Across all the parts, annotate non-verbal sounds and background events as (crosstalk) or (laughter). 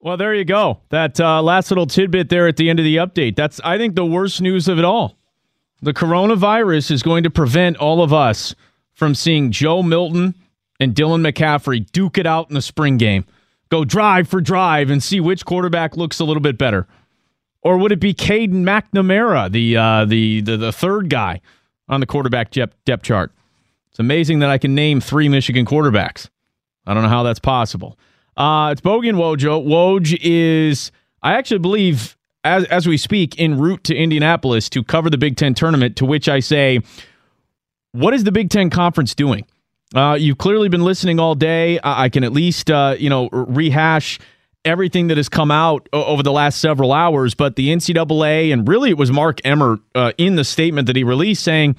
Well, there you go. That uh, last little tidbit there at the end of the update. That's, I think, the worst news of it all. The coronavirus is going to prevent all of us from seeing Joe Milton and Dylan McCaffrey duke it out in the spring game. Go drive for drive and see which quarterback looks a little bit better. Or would it be Caden McNamara, the, uh, the, the, the third guy on the quarterback depth chart? It's amazing that I can name three Michigan quarterbacks. I don't know how that's possible. Uh, it's Bogey and Wojo. Woj is, I actually believe, as, as we speak, en route to Indianapolis to cover the Big Ten tournament, to which I say, what is the Big Ten Conference doing? Uh, you've clearly been listening all day. I, I can at least, uh, you know, rehash everything that has come out over the last several hours. But the NCAA, and really it was Mark Emmert uh, in the statement that he released saying,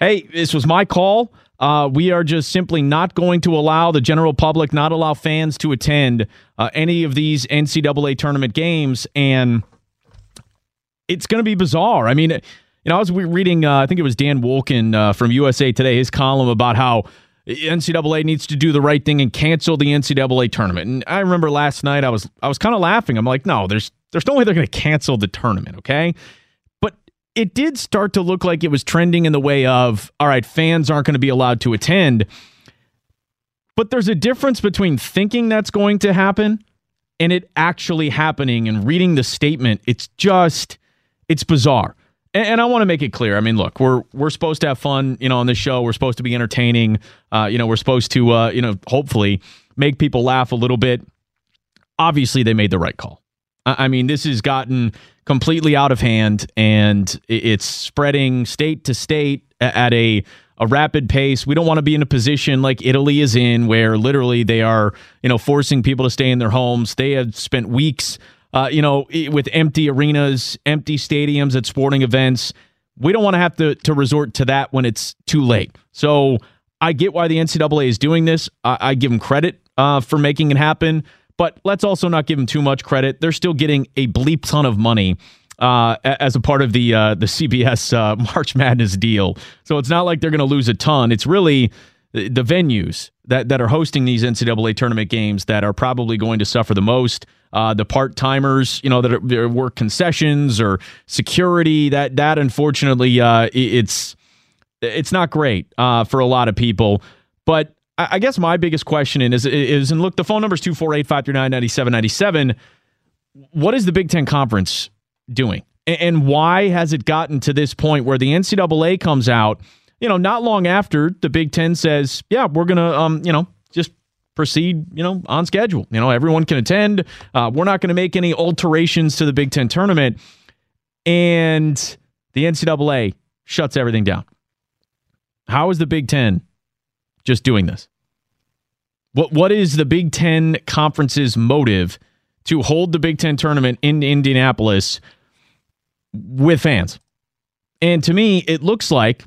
hey, this was my call. Uh, we are just simply not going to allow the general public, not allow fans to attend uh, any of these NCAA tournament games. And it's going to be bizarre. I mean, you know, I was reading, uh, I think it was Dan Wolken uh, from USA Today, his column about how NCAA needs to do the right thing and cancel the NCAA tournament. And I remember last night I was I was kind of laughing. I'm like, no, there's there's no way they're going to cancel the tournament. Okay, it did start to look like it was trending in the way of, all right, fans aren't going to be allowed to attend. But there's a difference between thinking that's going to happen and it actually happening and reading the statement. It's just, it's bizarre. And, and I want to make it clear. I mean, look, we're we're supposed to have fun, you know, on this show. We're supposed to be entertaining. Uh, you know, we're supposed to, uh, you know, hopefully make people laugh a little bit. Obviously, they made the right call. I, mean, this has gotten completely out of hand and it's spreading state to state at a a rapid pace. We don't want to be in a position like Italy is in where literally they are, you know, forcing people to stay in their homes. They have spent weeks uh, you know, with empty arenas, empty stadiums at sporting events. We don't want to have to to resort to that when it's too late. So I get why the NCAA is doing this. I, I give them credit uh, for making it happen. But let's also not give them too much credit. They're still getting a bleep ton of money uh, as a part of the uh, the CBS uh, (laughs) March Madness deal. So it's not like they're going to lose a ton. It's really the venues that, that are hosting these NCAA tournament games that are probably going to suffer the most. Uh, the part timers, you know, that, are, work concessions or security. That that unfortunately, uh, it's it's not great uh, for a lot of people. But I guess my biggest question is is and look, the phone number is 248 539 9797. What is the Big Ten Conference doing? And why has it gotten to this point where the NCAA comes out, you know, not long after the Big Ten says, yeah, we're to, um, you know, just proceed, you know, on schedule. You know, everyone can attend. Uh, we're not to make any alterations to the Big Ten tournament. And the NCAA shuts everything down. How is the Big Ten just doing this? What what is the Big Ten conference's motive to hold the Big Ten tournament in Indianapolis with fans? And to me, it looks like,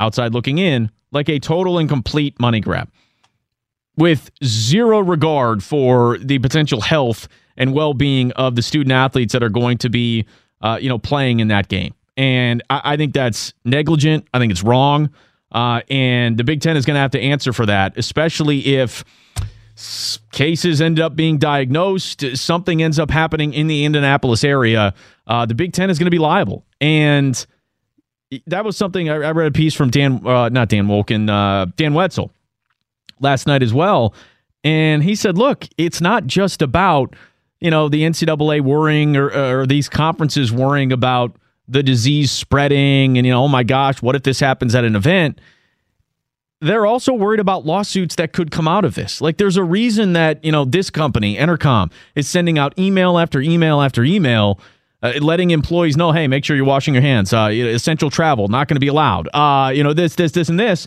outside looking in, like a total and complete money grab with zero regard for the potential health and well-being of the student athletes that are going to be, uh, you know, playing in that game. And I, I think that's negligent. I think it's wrong. Uh, and the Big Ten is going to have to answer for that, especially if cases end up being diagnosed, something ends up happening in the Indianapolis area. Uh, the Big Ten is going to be liable. And that was something I, I read a piece from Dan, uh, not Dan Wolken, uh, Dan Wetzel last night as well. And he said, look, it's not just about, you know, the NCAA worrying or, or these conferences worrying about the disease spreading and, you know, oh my gosh, what if this happens at an event? They're also worried about lawsuits that could come out of this. Like, there's a reason that, you know, this company, Entercom, is sending out email after email after email. Uh, letting employees know, hey, make sure you're washing your hands. Uh, essential travel not going to be allowed. Uh, you know this, this, this, and this,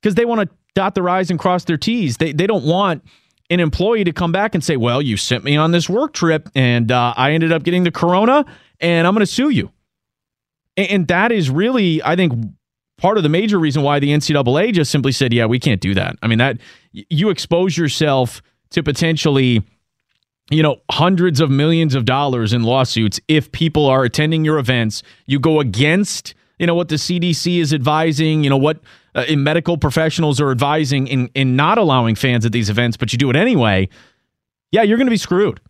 because they want to dot the i's and cross their t's. They they don't want an employee to come back and say, "Well, you sent me on this work trip, and uh, I ended up getting the corona, and I'm going to sue you." And, that is really, I think, part of the major reason why the NCAA just simply said, "Yeah, we can't do that." I mean, that you expose yourself to potentially you know, hundreds of millions of dollars in lawsuits if people are attending your events. You go against, you know, what the CDC is advising, you know, what uh, medical professionals are advising in, in not allowing fans at these events, but you do it anyway. Yeah, you're going to be screwed.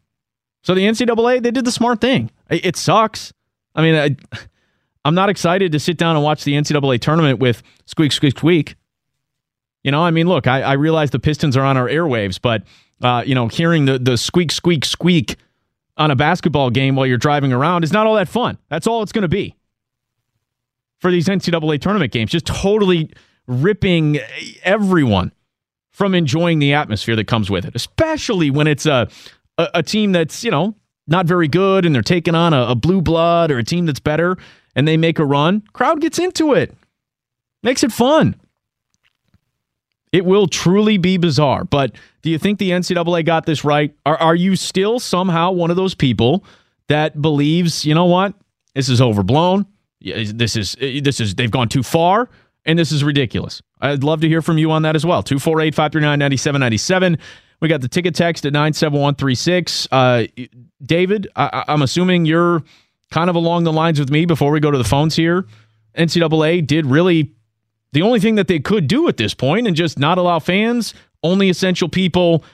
So the NCAA, they did the smart thing. It, it sucks. I mean, I, I'm not excited to sit down and watch the NCAA tournament with squeak, squeak, squeak. You know, I mean, look, I, I realize the Pistons are on our airwaves, but uh, you know, hearing the the squeak, squeak, squeak on a basketball game while you're driving around is not all that fun. That's all it's going to be for these NCAA tournament games. Just totally ripping everyone from enjoying the atmosphere that comes with it, especially when it's a a, a team that's you know not very good and they're taking on a, a blue blood or a team that's better and they make a run. Crowd gets into it, makes it fun. It will truly be bizarre. But do you think the NCAA got this right? Are, are you still somehow one of those people that believes, you know what, this is overblown? This is this is they've gone too far, and this is ridiculous. I'd love to hear from you on that as well. 248 539 9797. We got the ticket text at 97136. Uh, David, I, I'm assuming you're kind of along the lines with me before we go to the phones here. NCAA did really the only thing that they could do at this point and just not allow fans, only essential people.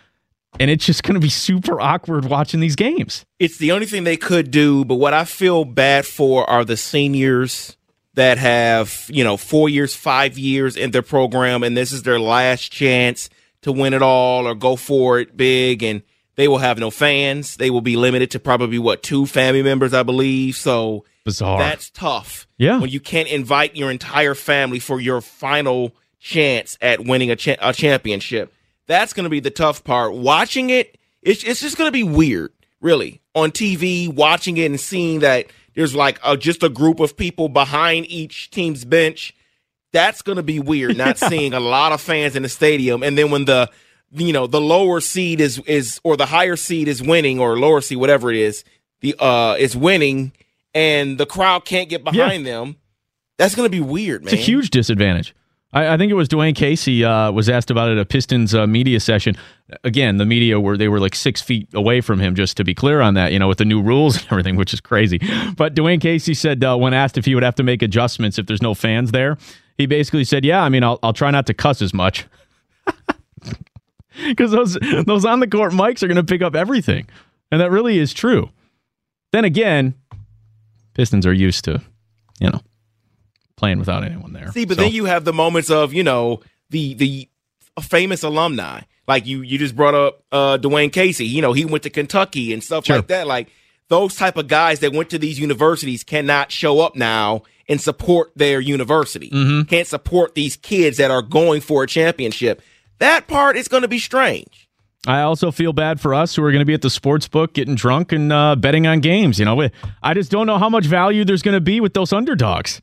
And it's just going to be super awkward watching these games. It's the only thing they could do. But what I feel bad for are the seniors that have, you know, four years, five years in their program, and this is their last chance to win it all or go for it big. And they will have no fans. They will be limited to probably what two family members, I believe. So Bizarre. That's tough. Yeah. When you can't invite your entire family for your final chance at winning a, cha- a championship. That's going to be the tough part. Watching it, it's, it's just going to be weird, really. On TV, watching it and seeing that there's like a, just a group of people behind each team's bench. That's going to be weird, not (laughs) yeah. seeing a lot of fans in the stadium. And then when the, you know, the lower seed is, is, or the higher seed is winning or lower seed, whatever it is, the, uh, is winning and the crowd can't get behind yeah. them, that's going to be weird, man. It's a huge disadvantage. I, I think it was Dwane Casey uh, was asked about it at a Pistons uh, media session. Again, the media were they were like six feet away from him. Just to be clear on that, you know, with the new rules (laughs) and everything, which is crazy. But Dwane Casey said uh, when asked if he would have to make adjustments if there's no fans there, he basically said, "Yeah, I mean, I'll I'll try not to cuss as much." (laughs) Because those those on the court mics are going to pick up everything, and that really is true. Then again, Pistons are used to, you know, playing without anyone there. See, but so. then you have the moments of, you know, the the famous alumni. Like you you just brought up uh Dwane Casey. You know, he went to Kentucky and stuff sure. like that. Like those type of guys that went to these universities cannot show up now and support their university. Mm-hmm. Can't support these kids that are going for a championship. That part is going to be strange. I also feel bad for us who are going to be at the sports book getting drunk and uh, betting on games. You know, I just don't know how much value there's going to be with those underdogs.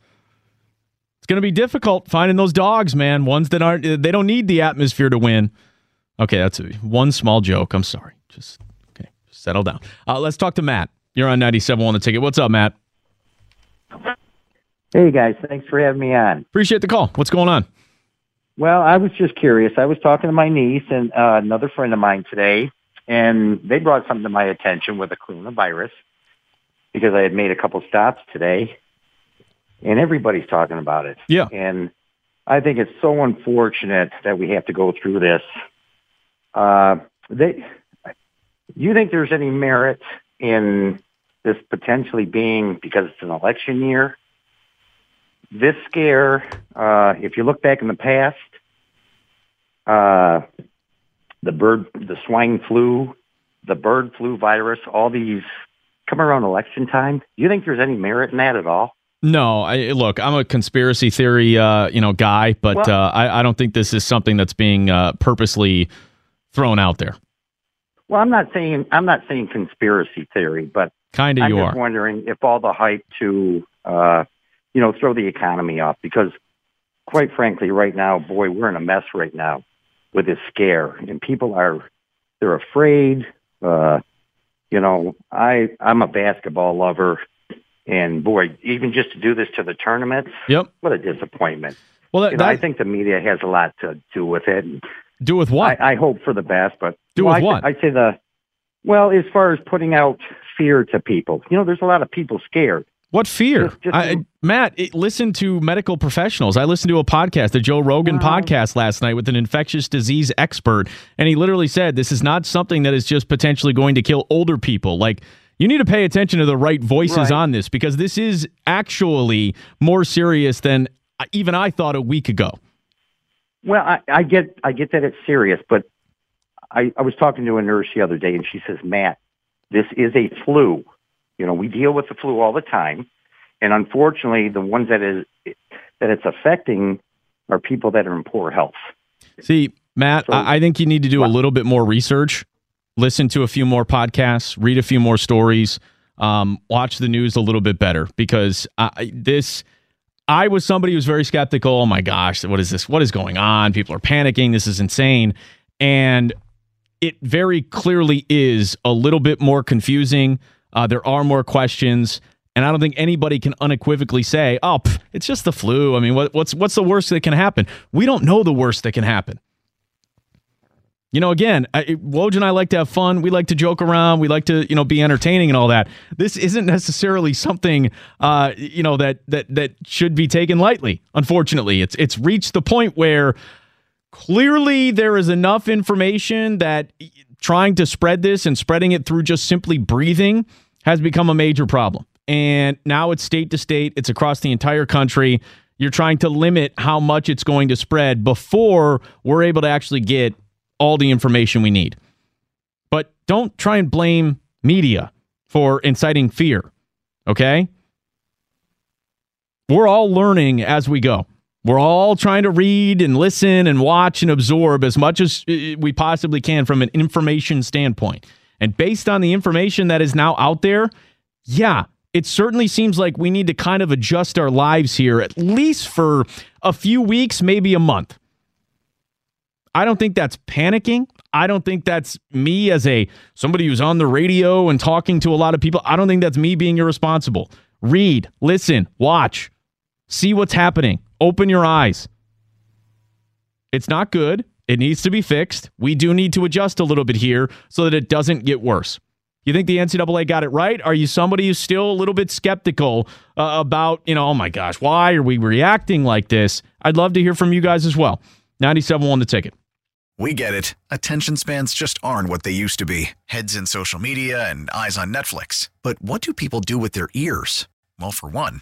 It's going to be difficult finding those dogs, man. Ones that aren't, they don't need the atmosphere to win. Okay, that's a, one small joke. I'm sorry. Just, okay, just settle down. Uh, let's talk to Matt. You're on 97 on the ticket. What's up, Matt? Hey, guys. Thanks for having me on. Appreciate the call. What's going on? Well, I was just curious. I was talking to my niece and uh, another friend of mine today, and they brought something to my attention with the coronavirus because I had made a couple stops today, and everybody's talking about it. Yeah. And I think it's so unfortunate that we have to go through this. Uh, they, you think there's any merit in this potentially being because it's an election year? This scare, uh, if you look back in the past, uh, the bird, the swine flu, the bird flu virus, all these come around election time. Do you think there's any merit in that at all? No, I, look, I'm a conspiracy theory, uh, you know, guy, but well, uh, I, I, don't think this is something that's being uh, purposely thrown out there. Well, I'm not saying I'm not saying conspiracy theory, but kind of you are. wondering if all the hype to, uh, you know, throw the economy off because, quite frankly, right now, boy, we're in a mess right now with this scare, and people are they're afraid. Uh, you know, I I'm a basketball lover, and boy, even just to do this to the tournaments, Yep. what a disappointment. Well, that, You know, I think the media has a lot to do with it. do with what? I, I hope for the best, but Do well, with I, what? I say the well, as far as putting out fear to people, you know, there's a lot of people scared. What fear? Just- just- I, Matt, it, listen to medical professionals. I listened to a podcast, the Joe Rogan podcast last night with an infectious disease expert, and he literally said this is not something that is just potentially going to kill older people. Like, you need to pay attention to the right voices Right. on this because this is actually more serious than even I thought a week ago. Well, I, I get I get that it's serious, but I, I was talking to a nurse the other day, and she says, Matt, this is a flu. You know, we deal with the flu all the time, and unfortunately, the ones that is that it's affecting are people that are in poor health. See, Matt, So- I, I think you need to do a little bit more research, listen to a few more podcasts, read a few more stories, um, watch the news a little bit better because I, this. I was somebody who was very skeptical. Oh my gosh, what is this? What is going on? People are panicking. This is insane. And it very clearly is a little bit more confusing. Uh, there are more questions. And I don't think anybody can unequivocally say, "Oh, pff, it's just the flu." I mean, what, what's what's the worst that can happen? We don't know the worst that can happen. You know, again, I, Woj and I like to have fun. We like to joke around. We like to, you know, be entertaining and all that. This isn't necessarily something, uh, you know, that that that should be taken lightly. Unfortunately, it's it's reached the point where clearly there is enough information that trying to spread this and spreading it through just simply breathing has become a major problem. And now it's state to state, it's across the entire country. You're trying to limit how much it's going to spread before we're able to actually get all the information we need. But don't try and blame media for inciting fear, okay? We're all learning as we go. We're all trying to read and listen and watch and absorb as much as uh, we possibly can from an information standpoint. And based on the information that is now out there, yeah, it certainly seems like we need to kind of adjust our lives here, at least for a few weeks, maybe a month. I don't think that's panicking. I don't think that's me as a somebody who's on the radio and talking to a lot of people. I don't think that's me being irresponsible. Read, listen, watch, see what's happening. Open your eyes. It's not good. It needs to be fixed. We do need to adjust a little bit here so that it doesn't get worse. You think the NCAA got it right? Are you somebody who's still a little bit skeptical uh, about, you know, oh my gosh, why are we reacting like this? I'd love to hear from you guys as well. 97 won the ticket. We get it. Attention spans just aren't what they used to be heads in social media and eyes on Netflix. But what do people do with their ears? Well, for one,